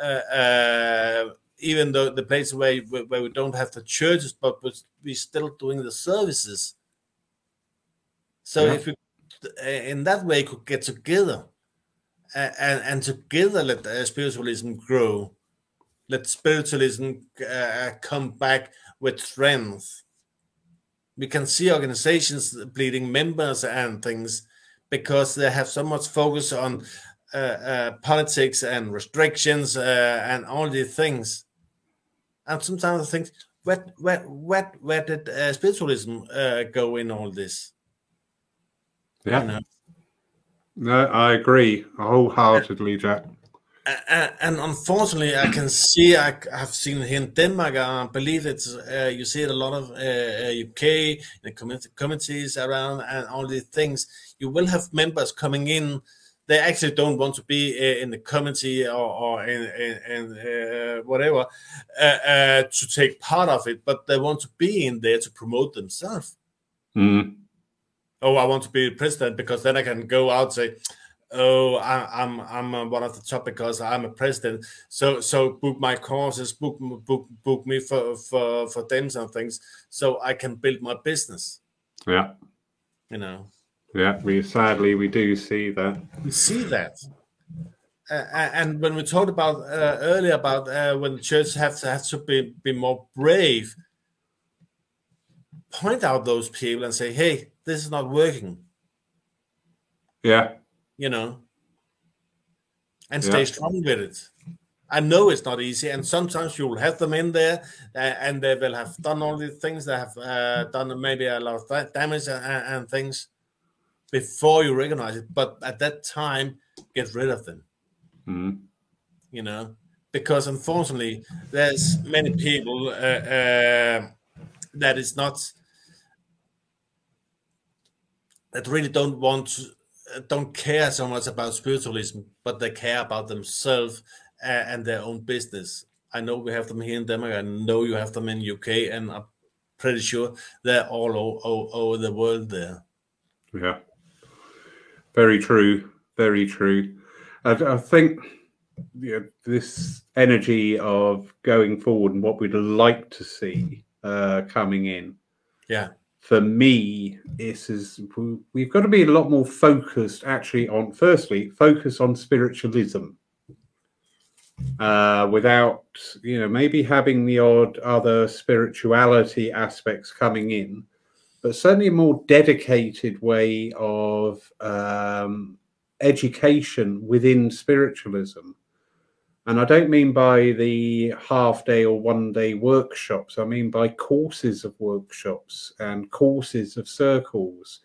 Uh, uh, even though the place where where we don't have the churches, but we're still doing the services. So yeah. if we in that way could get together and and together let spiritualism grow let spiritualism uh, come back with strength. We can see organizations bleeding members and things because they have so much focus on uh, uh, politics and restrictions uh, and all these things. And sometimes I think, where, where, where, where did uh, spiritualism uh, go in all this? Yeah. You know? No, I agree wholeheartedly, Jack and unfortunately, I can see I have seen here in Denmark. I believe it's uh, you see it a lot of uh, UK uh, the community committees around and all these things. You will have members coming in. They actually don't want to be uh, in the committee or, or in, in, in uh, whatever uh, to take part of it, but they want to be in there to promote themselves. Mm. Oh, I want to be president because then I can go out and say oh I, am i'm i'm one of the top because i'm a president. So so book my courses book book book me for for for them and things so i can build my business. Yeah. You know? Yeah we sadly we do see that. We see that. Uh, and when we talked about uh, earlier about uh, when the church has, to have to be, be more brave point out those people and say hey this is not working yeah you know, and stay yeah. strong with it. I know it's not easy, and sometimes you will have them in there, uh, and they will have done all these things. They have uh, done maybe a lot of damage and, and, things before you recognize it. But at that time, get rid of them. Mm-hmm. You know, because unfortunately, there's many people uh, uh that is not that really don't want to, don't care so much about spiritualism, but they care about themselves and their own business. I know we have them here in Denmark. I know you have them in UK, and I'm pretty sure they're all over, over the world there. Yeah, very true. Very true. I, I think you know, this energy of going forward and what we'd like to see uh, coming in. Yeah for me this is we've got to be a lot more focused actually on firstly focus on spiritualism. Uh, without you know maybe having the odd other spirituality aspects coming in but certainly a more dedicated way of um, education within spiritualism and I don't mean by the half day or one day workshops, I mean by courses of workshops and courses of circles.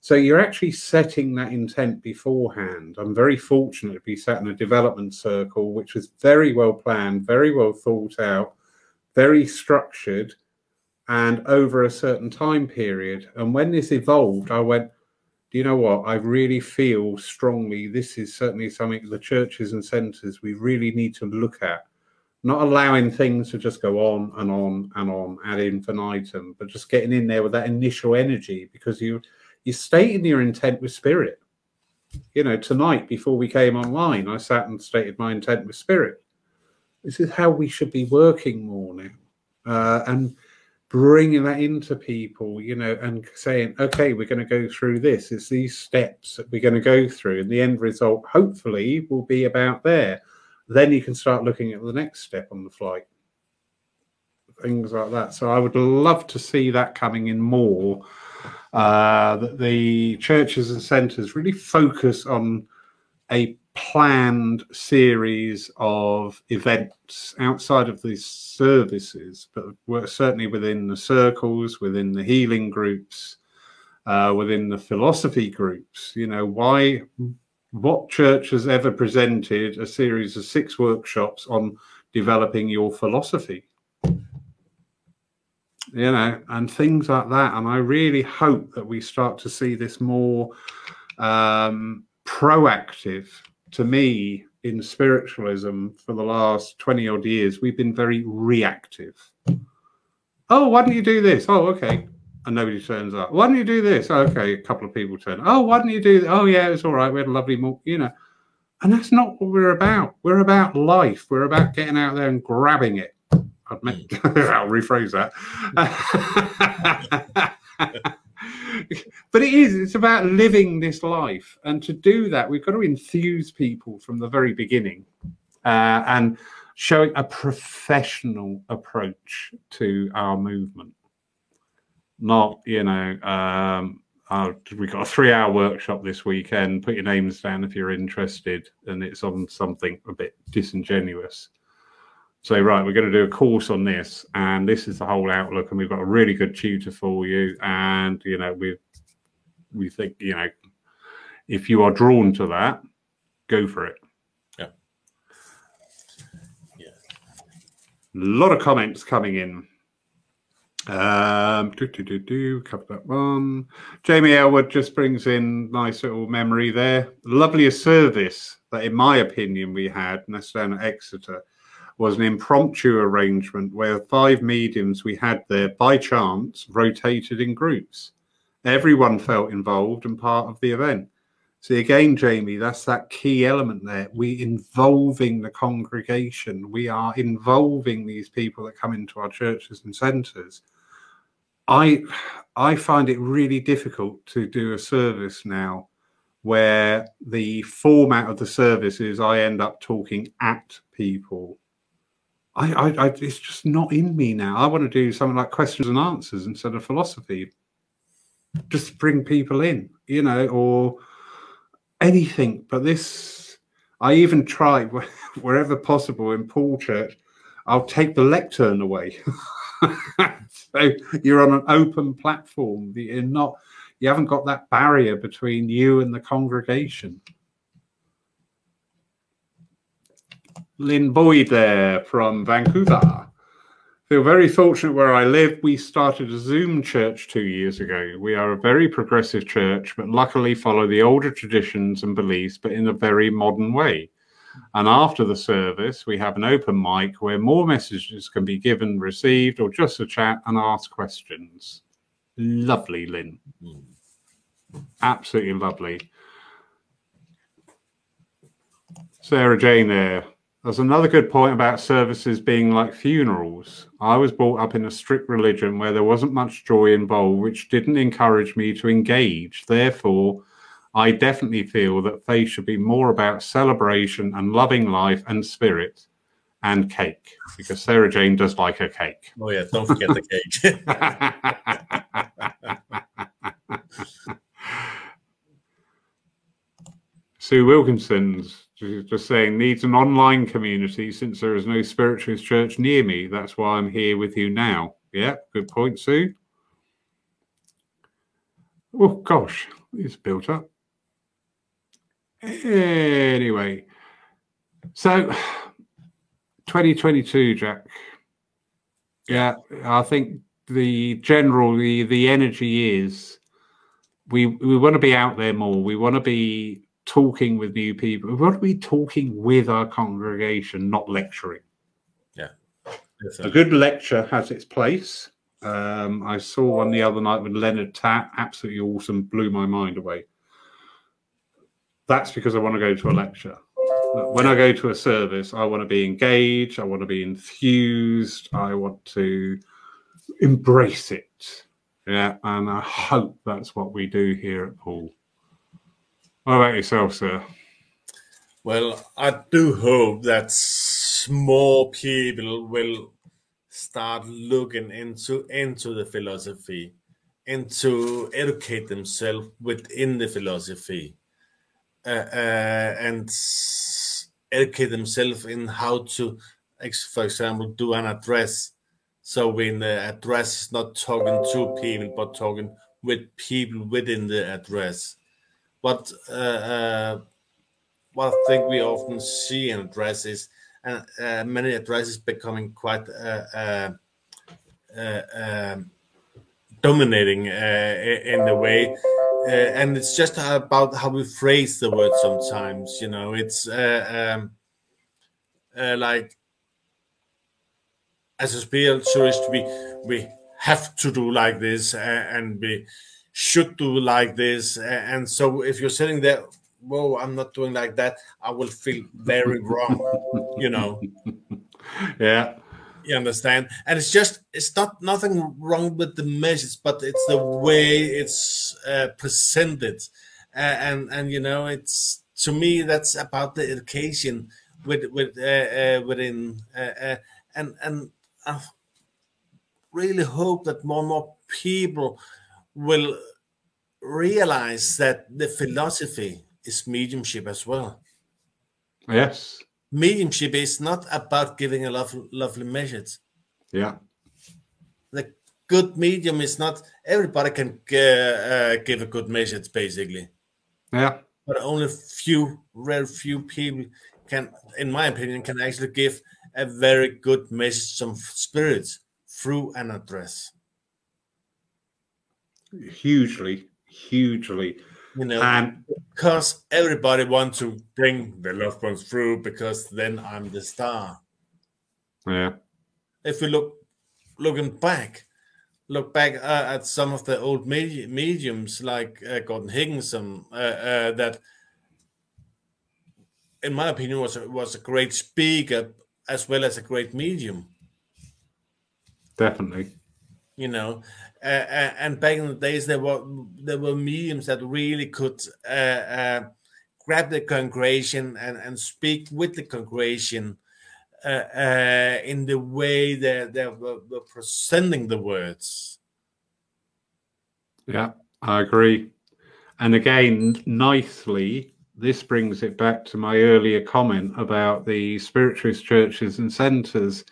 So you're actually setting that intent beforehand. I'm very fortunate to be sat in a development circle, which was very well planned, very well thought out, very structured, and over a certain time period. And when this evolved, I went, do you know what? I really feel strongly this is certainly something the churches and centres we really need to look at. Not allowing things to just go on and on and on ad infinitum, but just getting in there with that initial energy because you you're stating your intent with spirit. You know, tonight before we came online, I sat and stated my intent with spirit. This is how we should be working more now. Uh, and bringing that into people, you know, and saying, okay, we're going to go through this. It's these steps that we're going to go through, and the end result, hopefully, will be about there. Then you can start looking at the next step on the flight, things like that. So I would love to see that coming in more. Uh, that the churches and centres really focus on a planned series of events outside of these services, but we're certainly within the circles, within the healing groups, uh, within the philosophy groups. You know, why, what church has ever presented a series of six workshops on developing your philosophy? You know, and things like that. And I really hope that we start to see this more um, proactive to me, in spiritualism for the last 20 odd years, we've been very reactive. Oh, why don't you do this? Oh, okay. And nobody turns up. Why don't you do this? Oh, okay, a couple of people turn. Oh, why don't you do that? Oh, yeah, it's all right. We had a lovely, you know. And that's not what we're about. We're about life. We're about getting out there and grabbing it. I'll rephrase that. but it is, it's about living this life. And to do that, we've got to enthuse people from the very beginning uh, and showing a professional approach to our movement. Not, you know, um, uh, we've got a three hour workshop this weekend. Put your names down if you're interested, and it's on something a bit disingenuous say, right, we're going to do a course on this, and this is the whole outlook, and we've got a really good tutor for you, and you know, we we think, you know, if you are drawn to that, go for it. Yeah. Yeah. A lot of comments coming in. Um, do, do, do, do, cover that one. Jamie Elwood just brings in nice little memory there. Loveliest service that, in my opinion, we had, and that's down at Exeter was an impromptu arrangement where five mediums we had there by chance rotated in groups. Everyone felt involved and part of the event. See, again, Jamie, that's that key element there. We involving the congregation. We are involving these people that come into our churches and centres. I I find it really difficult to do a service now where the format of the service is I end up talking at people I, I, I, it's just not in me now. I want to do something like questions and answers instead of philosophy. Just bring people in, you know, or anything. But this, I even try wherever possible in Poole Church. I'll take the lectern away. so you're on an open platform. You're not. You haven't got that barrier between you and the congregation. Lynn Boyd there from Vancouver. Feel very fortunate where I live. We started a Zoom church two years ago. We are a very progressive church, but luckily follow the older traditions and beliefs, but in a very modern way. And after the service, we have an open mic where more messages can be given, received, or just a chat and ask questions. Lovely, Lynn. Absolutely lovely. Sarah Jane there. There's another good point about services being like funerals. I was brought up in a strict religion where there wasn't much joy involved, which didn't encourage me to engage. Therefore, I definitely feel that faith should be more about celebration and loving life and spirit and cake, because Sarah Jane does like her cake. Oh, yeah, don't forget the cake. Sue Wilkinson's just saying needs an online community since there is no spiritualist church near me. That's why I'm here with you now. Yeah, good point, Sue. Oh gosh, it's built up. Anyway, so 2022, Jack. Yeah, I think the general the the energy is we we want to be out there more. We want to be talking with new people. We want to be talking with our congregation, not lecturing. Yeah. a good lecture has its place. Um, I saw one the other night with Leonard Tatt, absolutely awesome, blew my mind away. That's because I want to go to a lecture. When I go to a service, I want to be engaged, I want to be enthused, I want to embrace it. Yeah, and I hope that's what we do here at Poole. What about yourself, sir? Well, I do hope that more people will start looking into into the philosophy, into educate themselves within the philosophy, uh, uh, and educate themselves in how to, for example, do an address. So when the address is not talking to people, but talking with people within the address what uh, uh, what I think we often see in addresses, and uh, many addresses becoming quite um, dominating in the way uh, and it's just about how we phrase the word sometimes. You know, it's uh, um, uh, like as a spiritualist, we we have to do like this, uh, and we should do like this. And so, if you're sitting there, whoa, I'm not doing like that, I will feel very wrong. You know. Yeah. You understand? And it's just it's not nothing wrong with the message, but it's the way it's uh, presented, uh, and and you know it's to me that's about the education with with uh, uh within uh, uh, and and I really hope that more and more people will realize that the philosophy is mediumship as well. Yes mediumship is not about giving a lovely, lovely message. Yeah. The good medium is not everybody can uh, uh, give a good message, basically. Yeah. But only few, rare few people can, in my opinion, can actually give a very good message of spirits through an address. Hugely, hugely. You know and because everybody wants to bring the loved ones through because then i'm the star. Yeah. If we look looking back look back uh, at some of the old med- mediums like uh, gordon higginson uh, uh, that in my opinion was a, was a great speaker as well as a great medium. Definitely. You know uh, and back in the days there were there were mediums that really could uh, grab the congregation and, and speak with the congregation in the way that they were, were presenting the words. Yeah, I agree. And again, nicely, this brings it back to my earlier comment about the spiritualist churches and centres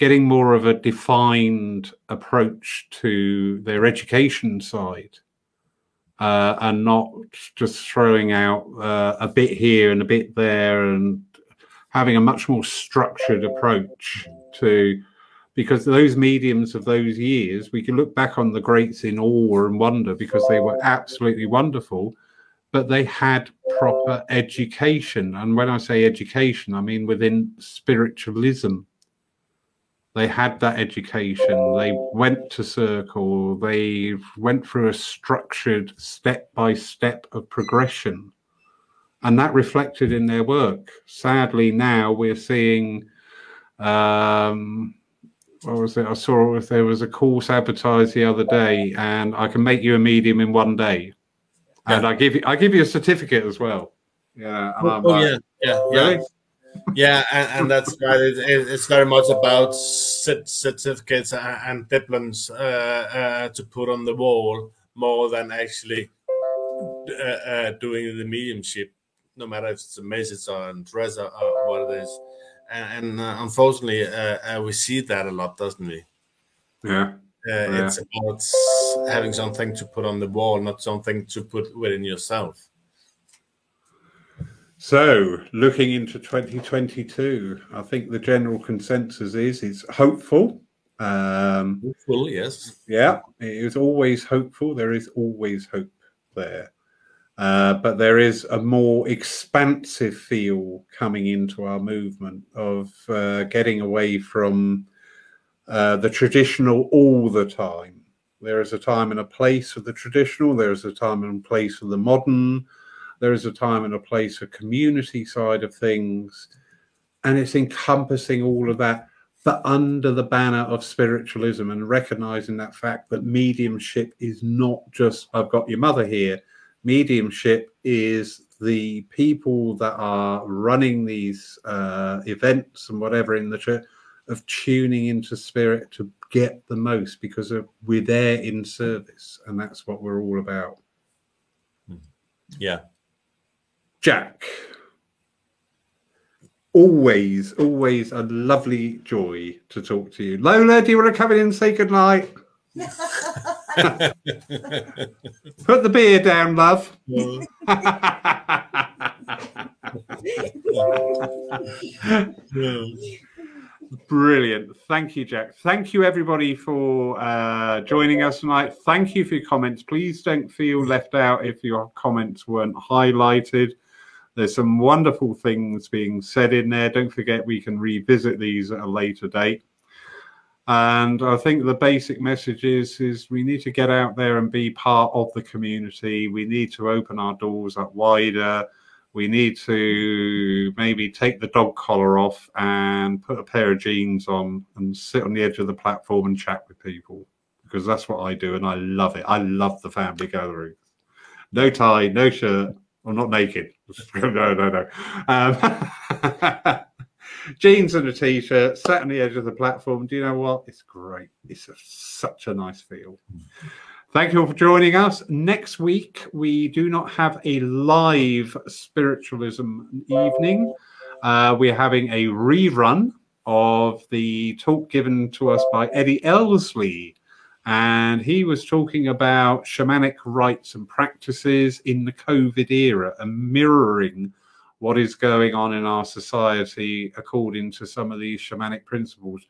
getting more of a defined approach to their education side uh, and not just throwing out uh, a bit here and a bit there and having a much more structured approach to because those mediums of those years we can look back on the greats in awe and wonder because they were absolutely wonderful but they had proper education. And when i say education i mean within spiritualism they had that education. They went to circle. They went through a structured step by step of progression. And that reflected in their work. Sadly now we're seeing um what was it? I saw if there was a course advertised the other day and i can make you a medium in one day. And i give you i give you a certificate as well. Yeah oh, oh yeah. Yeah yeah yeah, and, and that's right. It, it, it's very much about certificates and diplomas uh, uh, to put on the wall more than actually uh, uh, doing the mediumship, no matter if it's a message or address or, what it is. And, and uh, unfortunately, uh, we see that a lot, doesn't we? Yeah. yeah. It's about having something to put on the wall, not something to put within yourself. So, looking into 2022, I think the general consensus is it's hopeful. Um, hopeful, yes. Yeah, it is always hopeful. There is always hope there. Uh, but there is a more expansive feel coming into our movement of uh, getting away from uh, the traditional all the time. There is a time and a place for the traditional, there is a time and place for the modern there is a time and a place, for community side of things, and it's encompassing all of that, but under the banner of spiritualism and recognizing that fact that mediumship is not just, I've got your mother here. Mediumship is the people that are running these uh, events and whatever in the church of tuning into spirit to get the most because of, we're there in service and that's what we're all about. Yeah Jack, always, always a lovely joy to talk to you. Lola, do you want to come in and say goodnight? Put the beer down, love. Brilliant. Thank you, Jack. Thank you, everybody, for uh, joining us tonight. Thank you for your comments. Please don't feel left out if your comments weren't highlighted. There's some wonderful things being said in there. Don't forget, we can revisit these at a later date. And I think the basic message is, is we need to get out there and be part of the community. We need to open our doors up wider we need to maybe take the dog collar off and put a pair of jeans on and sit on the edge of the platform and chat with people because that's what I do and I love it. I love the family gathering. No tie, no shirt. I'm not naked. no, no, no. Um, jeans and a t-shirt, sat on the edge of the platform. Do you know what? It's great. It's a, such a nice feel. Thank you all for joining us. Next week, we do not have a live spiritualism evening. Uh, we're having a rerun of the talk given to us by Eddie Elsley. And he was talking about shamanic rites and practices in the COVID era and mirroring what is going on in our society according to some of these shamanic principles.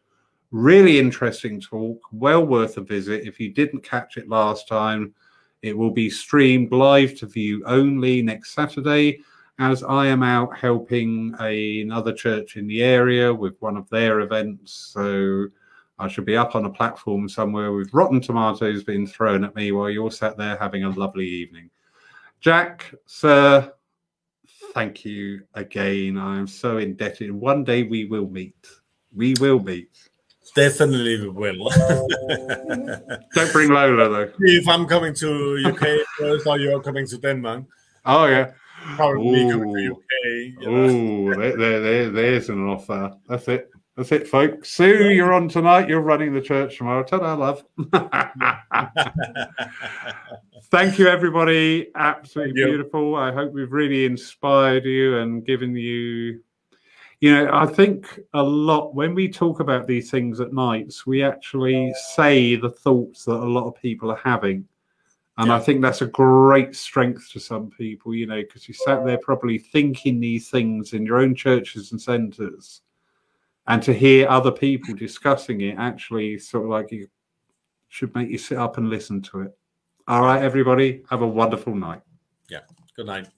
Really interesting talk, well worth a visit. If you didn't catch it last time, it will be streamed live to view only next Saturday, as I am out helping a, another church in the area with one of their events. So I should be up on a platform somewhere with rotten tomatoes being thrown at me while you're sat there having a lovely evening. Jack, sir, thank you again. I am so indebted. One day we will meet. We will meet. Definitely we will. Don't bring Lola though. If I'm coming to UK first, or you're coming to Denmark. Oh yeah. Probably Ooh. coming to UK. Oh, there, there, there, there's an offer. That's it. That's it, folks. Sue, you're on tonight. You're running the church tomorrow. Ta-da, love. Thank you, everybody. Absolutely beautiful. I hope we've really inspired you and given you you know, I think a lot when we talk about these things at nights, we actually say the thoughts that a lot of people are having. And yeah. I think that's a great strength to some people, you know, because you sat there probably thinking these things in your own churches and centers. And to hear other people discussing it actually sort of like you should make you sit up and listen to it. All right, everybody, have a wonderful night. Yeah, good night.